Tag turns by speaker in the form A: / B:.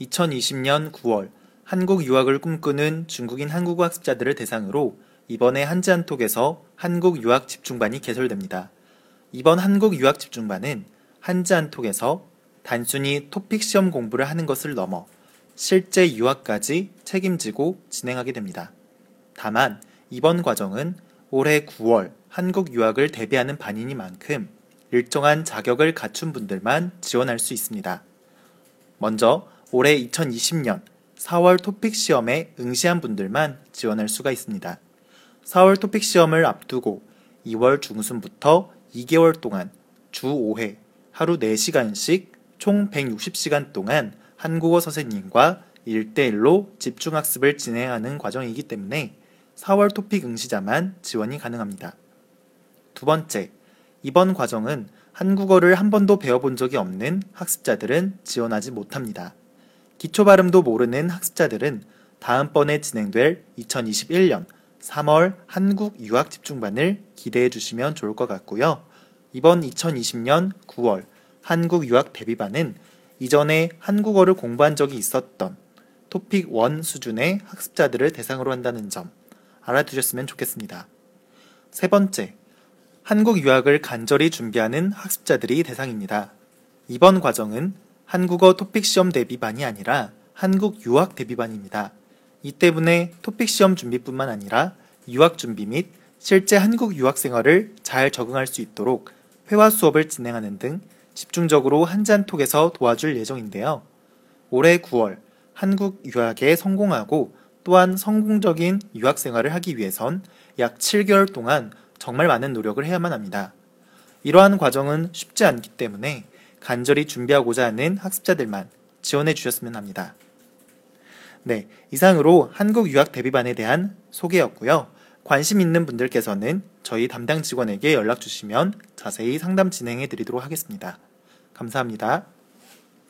A: 2020년 9월 한국 유학을 꿈꾸는 중국인 한국어 학습자들을 대상으로 이번에 한지한톡에서 한국 유학 집중반이 개설됩니다. 이번 한국 유학 집중반은 한지한톡에서 단순히 토픽 시험 공부를 하는 것을 넘어 실제 유학까지 책임지고 진행하게 됩니다. 다만 이번 과정은 올해 9월 한국 유학을 대비하는 반이니만큼 일정한 자격을 갖춘 분들만 지원할 수 있습니다. 먼저 올해 2020년 4월 토픽 시험에 응시한 분들만 지원할 수가 있습니다. 4월 토픽 시험을 앞두고 2월 중순부터 2개월 동안 주 5회 하루 4시간씩 총 160시간 동안 한국어 선생님과 1대1로 집중학습을 진행하는 과정이기 때문에 4월 토픽 응시자만 지원이 가능합니다. 두 번째, 이번 과정은 한국어를 한 번도 배워본 적이 없는 학습자들은 지원하지 못합니다. 기초 발음도 모르는 학습자들은 다음번에 진행될 2021년 3월 한국 유학 집중반을 기대해 주시면 좋을 것 같고요. 이번 2020년 9월 한국 유학 데뷔반은 이전에 한국어를 공부한 적이 있었던 토픽 1 수준의 학습자들을 대상으로 한다는 점 알아두셨으면 좋겠습니다. 세 번째, 한국 유학을 간절히 준비하는 학습자들이 대상입니다. 이번 과정은 한국어 토픽 시험 대비반이 아니라 한국 유학 대비반입니다. 이 때문에 토픽 시험 준비뿐만 아니라 유학 준비 및 실제 한국 유학 생활을 잘 적응할 수 있도록 회화 수업을 진행하는 등 집중적으로 한잔톡에서 도와줄 예정인데요. 올해 9월 한국 유학에 성공하고 또한 성공적인 유학 생활을 하기 위해선 약 7개월 동안 정말 많은 노력을 해야만 합니다. 이러한 과정은 쉽지 않기 때문에 간절히 준비하고자 하는 학습자들만 지원해 주셨으면 합니다. 네, 이상으로 한국 유학 대비반에 대한 소개였고요. 관심 있는 분들께서는 저희 담당 직원에게 연락 주시면 자세히 상담 진행해 드리도록 하겠습니다. 감사합니다.